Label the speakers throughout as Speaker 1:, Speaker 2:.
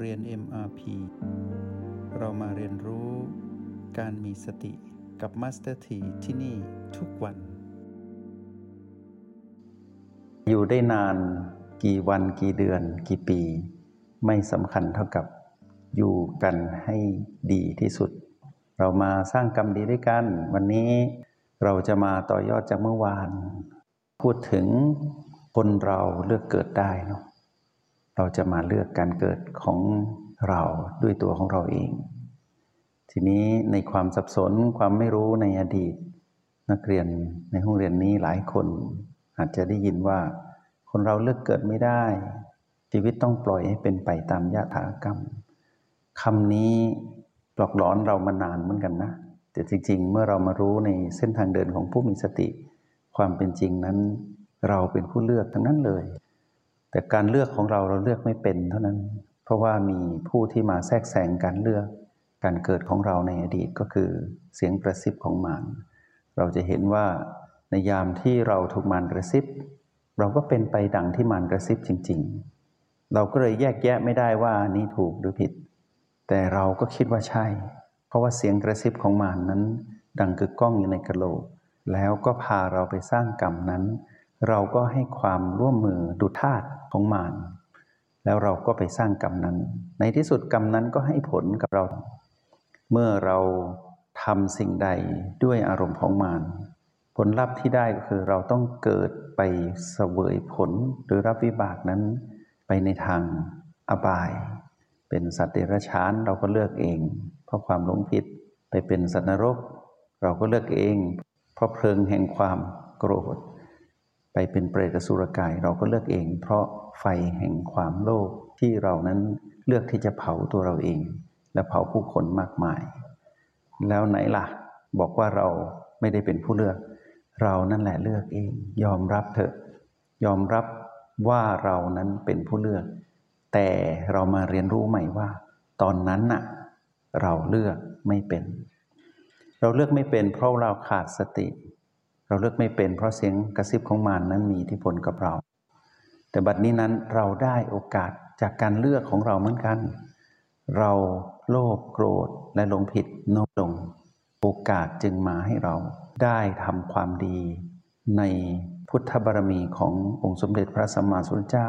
Speaker 1: เรียน MRP เรามาเรียนรู้การมีสติกับ Master T ที่ที่นี่ทุกวัน
Speaker 2: อยู่ได้นานกี่วันกี่เดือนกี่ปี ไม่สำคัญเท่ากับอยู่กันให้ดีที่สุด เรามาสร้างกรรมดีด้วยกัน วันนี้เราจะมาต่อยอดจากเมื่อวาน พูดถึงคนเราเลือกเกิดได้เนาะ เราจะมาเลือกการเกิดของเราด้วยตัวของเราเอง ทีนี้ในความสับสนความไม่รู้ในอดีต นักเรียนในห้องเรียนนี้หลายคน อาจจะได้ยินว่า คนเราเลือกเกิดไม่ได้ ชีวิตต้องปล่อยให้เป็นไปตามยถากรรมคำนี้หลอกหลอนเรามานานเหมือนกันนะ แต่จริง ๆ เมื่อเรามารู้ในเส้นทางเดินของผู้มีสติ ความเป็นจริงนั้น เราเป็นผู้เลือกทั้งนั้นเลย แต่การเลือกของเราเราเลือกไม่เป็นเท่านั้น เพราะว่ามีผู้ที่มาแทรกแซงการเลือกการเกิดของเราในอดีตก็คือเสียงกระซิบของมารเราจะเห็นว่าในยามที่เราถูกมารกระซิบ เราก็เป็นไปดังที่มารกระซิบจริง ๆ เราก็เลยแยกแยะไม่ได้ว่านี้ถูกหรือผิด แต่เราก็คิดว่าใช่ เพราะว่าเสียงกระซิบของมารนนั้น ดังกึกก้องอยู่ในกระโหลก แล้วก็พาเราไปสร้างกรรมนั้น เราก็ให้ความร่วมมือดุทาตของมารแล้วเราก็ไปสร้างกรรมนั้น ในที่สุดกรรมนั้นก็ให้ผลกับเรา เมื่อเราทำสิ่งใดด้วยอารมณ์ของมารผลลัพธ์ที่ได้ก็คือเราต้องเกิดไปเสวยผลหรือรับวิบากนั้น ไปในทางอบาย เป็นสัตว์เดรัจฉานเราก็เลือกเอง เพราะความหลงผิดไปเป็นสัตว์นรก เราก็เลือกเอง เพราะเพลิงแห่งความโกรธ เป็นเปรตสุรกายเราก็เลือกเอง เพราะไฟแห่งความโลภที่เรานั้นเลือกที่จะเผาตัวเราเอง และเผาผู้คนมากมาย แล้วไหนล่ะ บอกว่าเราไม่ได้เป็นผู้เลือก เรานั่นแหละเลือกเอง ยอมรับเถอะ ยอมรับว่าเรานั้นเป็นผู้เลือก แต่เรามาเรียนรู้ใหม่ว่า ตอนนั้นน่ะเราเลือกไม่เป็น เราเลือกไม่เป็นเพราะเราขาดสติ เราเลือกไม่เป็นเพราะเสียงกระซิบของมารนนั้นมีทธิพลกับเรา แต่บัดนี้นั้นเราได้โอกาสจากการเลือกของเราเหมือนกัน เราโลภโกรธและหลงผิดน้อยลง โอกาสจึงมาให้เราได้ทำความดีในพุทธบารมีขององค์สมเด็จพระสัมมาสัมพุทธเจ้า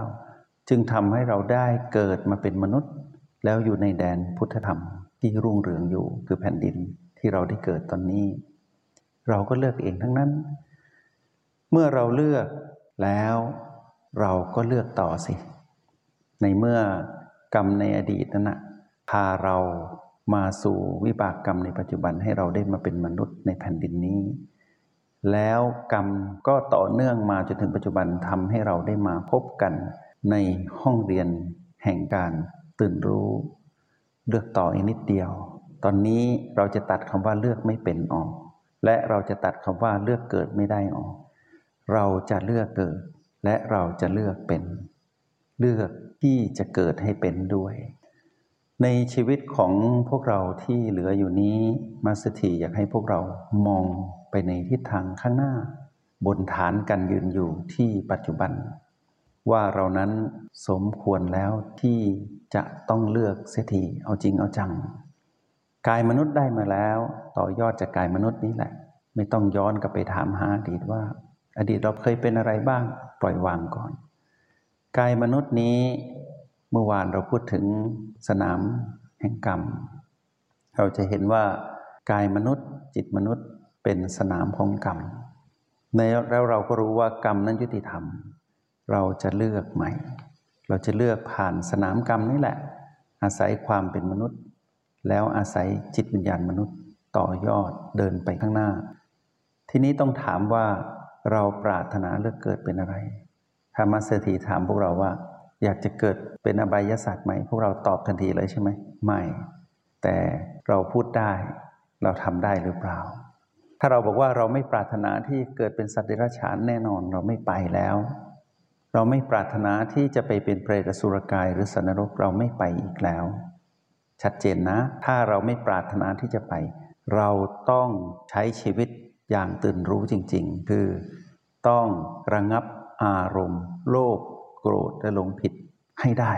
Speaker 2: จึงทำให้เราได้เกิดมาเป็นมนุษย์ แล้วอยู่ในแดนพุทธธรรมที่รุ่งเรืองอยู่คือแผ่นดินที่เราได้เกิดตอนนี้ เราก็เลือกเองทั้งนั้น เมื่อเราเลือกแล้วเราก็เลือกต่อสิ ในเมื่อกรรมในอดีตนั้นนะพาเรามาสู่วิบากกรรมในปัจจุบันให้เราได้มาเป็นมนุษย์ในแผ่นดินนี้ แล้วกรรมก็ต่อเนื่องมาจนถึงปัจจุบันทำให้เราได้มาพบกันในห้องเรียนแห่งการตื่นรู้ เลือกต่ออีกนิดเดียว ตอนนี้เราจะตัดคำว่าเลือกไม่เป็นออก และเราจะตัดคำว่าเลือกเกิดไม่ได้ออก เราจะเลือกเกิด และเราจะเลือกเป็น เลือกที่จะเกิดให้เป็นด้วย ในชีวิตของพวกเราที่เหลืออยู่นี้มาสถีอยากให้พวกเรามองไปในทิศทางข้างหน้า บนฐานการยืนอยู่ที่ปัจจุบัน ว่าเรานั้นสมควรแล้วที่จะต้องเลือกเสียทีเอาจริงเอาจัง กายมนุษย์ได้มาแล้ว ต่อยอดจากกายมนุษย์นี้แหละ ไม่ต้องย้อนกลับไปถามหาอดีตว่า อดีตเราเคยเป็นอะไรบ้าง ปล่อยวางก่อน กายมนุษย์นี้เมื่อวานเราพูดถึงสนามแห่งกรรม เราจะเห็นว่ากายมนุษย์ จิตมนุษย์เป็นสนามของกรรมในแล้วเราก็รู้ว่ากรรมนั้นยุติธรรม เราจะเลือกใหม่ เราจะเลือกผ่านสนามกรรมนี่แหละ อาศัยความเป็นมนุษย์ แล้วอาศัยจิตวิญญาณมนุษย์ต่อยอดเดินไปข้างหน้า ทีนี้ต้องถามว่าเราปรารถนาเลือกเกิดเป็นอะไรถ้ามาสเตอร์ทีถามพวกเราว่า อยากจะเกิดเป็นอบายสัตว์ไหม พวกเราตอบทันทีเลยใช่ไหมไม่ แต่เราพูดได้เราทำได้หรือเปล่า ถ้าเราบอกว่าเราไม่ปรารถนาที่เกิดเป็นสัตว์เดรัจฉานแน่นอนเราไม่ไปแล้ว เราไม่ปรารถนาที่จะไปเป็นเปรตอสุรกายหรือสัตว์นรกเราไม่ไปอีกแล้ว ชัดเจนนะ ถ้าเราไม่ปรารถนาที่จะไป เราต้องใช้ชีวิตอย่างตื่นรู้จริง ๆ คือต้องระงับอารมณ์ โลภโกรธและหลงผิดให้ได้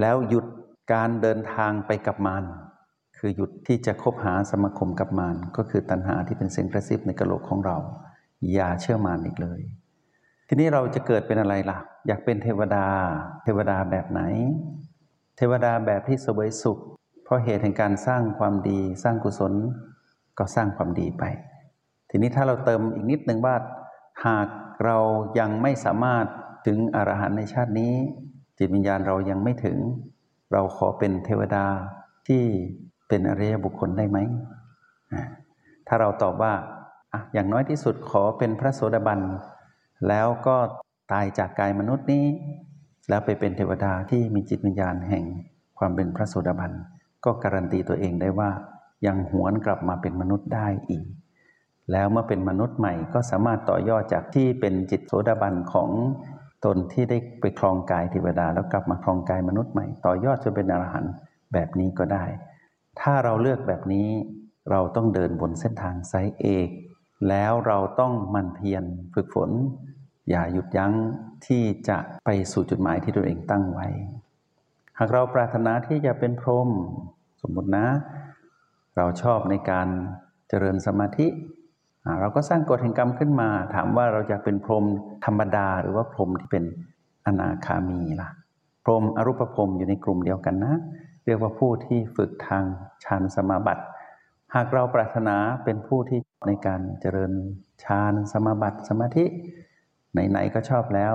Speaker 2: แล้วหยุดการเดินทางไปกับมารคือหยุดที่จะคบหาสมาคมกับมารก็คือตัณหาที่เป็นเสียงกระซิบในกระโหลกของเรา อย่าเชื่อมารอีกเลย ทีนี้เราจะเกิดเป็นอะไรล่ะ อยากเป็นเทวดา เทวดาแบบไหน เทวดาแบบที่สวยสุข เพราะเหตุแห่งการสร้างความดี สร้างกุศล ก็สร้างความดีไป ทีนี้ถ้าเราเติมอีกนิดหนึ่งว่าหากเรายังไม่สามารถถึงอรหันต์ในชาตินี้ จิตวิญญาณเรายังไม่ถึง เราขอเป็นเทวดาที่เป็นอริยบุคคลได้ไหม ถ้าเราตอบว่าอะอย่างน้อยที่สุดขอเป็นพระโสดาบัน แล้วก็ตายจากกายมนุษย์นี้ แล้วไปเป็นเทวดาที่มีจิตวิญญาณแห่งความเป็นพระโสดาบันก็การันตีตัวเองได้ว่ายังหวนกลับมาเป็นมนุษย์ได้อีก แล้วเมื่อเป็นมนุษย์ใหม่ก็สามารถต่อยอดจากที่เป็นจิตโสดาบันของตนที่ได้ไปครองกายเทวดา แล้วกลับมาครองกายมนุษย์ใหม่ ต่อยอดจนเป็นอรหันต์แบบนี้ก็ได้ ถ้าเราเลือกแบบนี้เราต้องเดินบนเส้นทางสายเอกแล้วเราต้องมันเพียรฝึกฝน อย่าหยุดยั้งที่จะไปสู่จุดหมายที่ตัวเองตั้งไว้ หากเราปรารถนาที่จะเป็นพรหมสมมตินะ เราชอบในการเจริญสมาธิ เราก็สร้างกฎแห่งกรรมขึ้นมา ถามว่าเราจะเป็นพรหมธรรมดา หรือว่าพรหมที่เป็นอนาคามีล่ะ พรหมอรูปพรหมอยู่ในกลุ่มเดียวกันนะ เรียกว่าผู้ที่ฝึกทางฌานสมาบัติ หากเราปรารถนาเป็นผู้ที่ในการเจริญฌานสมาบัติสมาธิ ไหนๆก็ชอบแล้ว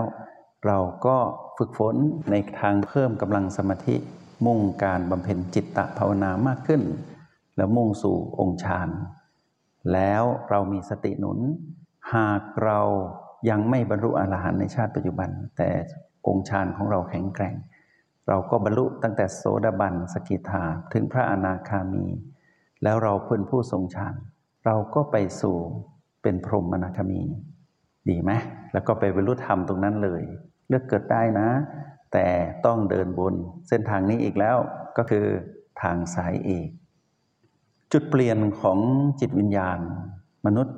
Speaker 2: เราก็ฝึกฝนในทางเพิ่มกำลังสมาธิ มุ่งการบำเพ็ญจิตตภาวนามากขึ้น แล้วมุ่งสู่องค์ฌานแล้วเรามีสติหนุน หากเรายังไม่บรรลุอรหันต์ในชาติปัจจุบัน แต่องค์ฌานของเราแข็งแกร่ง เราก็บรรลุตั้งแต่โสดาบันสกิทาถึงพระอนาคามี แล้วเราเพื่อนผู้ทรงฌานเราก็ไปสู่เป็นพรหมอนาคามี ดีไหมแล้วก็ไปบรรลุธรรมตรงนั้นเลย เลือกเกิดได้นะ แต่ต้องเดินบนเส้นทางนี้อีกแล้วก็คือทางสายเอกจุดเปลี่ยนของจิตวิญญาณ มนุษย์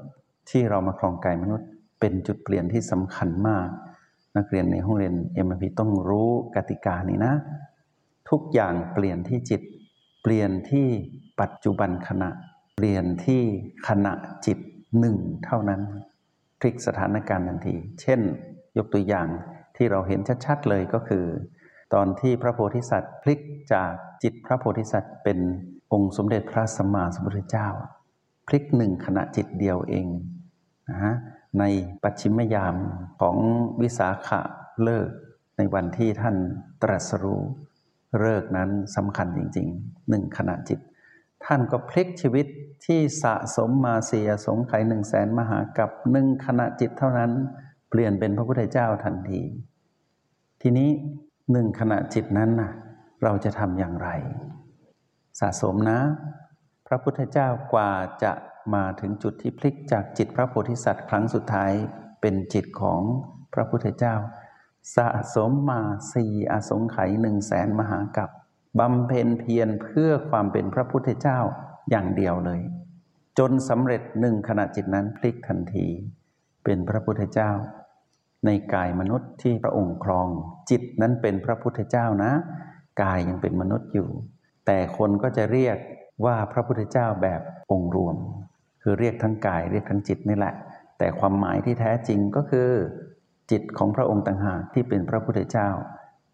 Speaker 2: ที่เรามาครองกายมนุษย์ เป็นจุดเปลี่ยนที่สำคัญมาก นักเรียนในห้องเรียน MIP ต้องรู้กติกานี้นะ ทุกอย่างเปลี่ยนที่จิต เปลี่ยนที่ปัจจุบันขณะ เปลี่ยนที่ขณะจิตหนึ่งเท่านั้น พลิกสถานการณ์ทันที เช่น ยกตัวอย่างที่เราเห็นชัดๆเลยก็คือ ตอนที่พระโพธิสัตว์พลิกจากจิตพระโพธิสัตว์ เป็นองค์สมเด็จพระสัมมาสัมพุทธเจ้า พลิกหนึ่งขณะจิตเดียวเองนะฮะในปัจฉิมยามของวิสาขะเลิกในวันที่ท่านตรัสรู้เลิกนั้นสำคัญจริงๆหนึ่งขณะจิต ท่านก็พลิกชีวิตที่สะสมมาเสียสงไขหนึ่งแสนมหากับหนึ่งขณะจิตเท่านั้น เปลี่ยนเป็นพระพุทธเจ้าทันที ทีนี้หนึ่งขณะจิตนั้นนะเราจะทำอย่างไร สะสมนะ พระพุทธเจ้ากว่าจะมาถึงจุดที่พลิกจากจิตพระโพธิสัตว์ครั้งสุดท้ายเป็นจิตของพระพุทธเจ้า สะสมมาสี่อสงไขยหนึ่งแสนมหากับ บำเพ็ญเพียรเพื่อความเป็นพระพุทธเจ้าอย่างเดียวเลย จนสำเร็จหนึ่งขณะจิตนั้นพลิกทันที เป็นพระพุทธเจ้า ในกายมนุษย์ที่พระองค์ครอง จิตนั้นเป็นพระพุทธเจ้านะ กายยังเป็นมนุษย์อยู่ แต่คนก็จะเรียกว่าพระพุทธเจ้าแบบองค์รวม คือเรียกทั้งกายเรียกทั้งจิตนี่แหละ แต่ความหมายที่แท้จริงก็คือ จิตของพระองค์ต่างหากที่เป็นพระพุทธเจ้า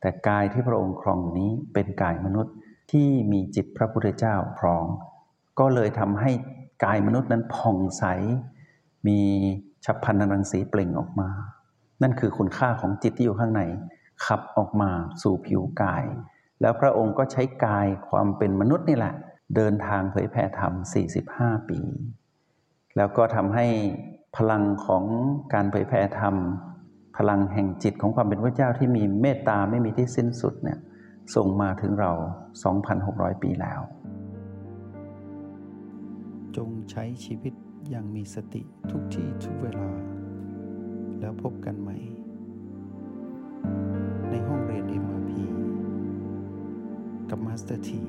Speaker 2: แต่กายที่พระองค์ครองนี้เป็นกายมนุษย์ที่มีจิตพระพุทธเจ้าครอง ก็เลยทำให้กายมนุษย์นั้นผ่องใส มีฉับพันนรังสีเปล่งออกมา นั่นคือคุณค่าของจิตที่อยู่ข้างใน ขับออกมาสู่ผิวกาย แล้วพระองค์ก็ใช้กายความเป็นมนุษย์นี่แหละ เดินทางเผยแผ่ธรรม 45 ปี แล้วก็ทำให้พลังของการเผยแผ่ธรรม พลังแห่งจิตของความเป็นพระเจ้าที่มีเมตตาไม่มีที่สิ้นสุดเนี่ยส่งมาถึงเรา 2,600 ปีแล้ว
Speaker 1: จงใช้ชีวิตอย่างมีสติทุกที่ทุกเวลา แล้วพบกันใหม่ ในห้องเรียน MRP กับมาสเตอร์ที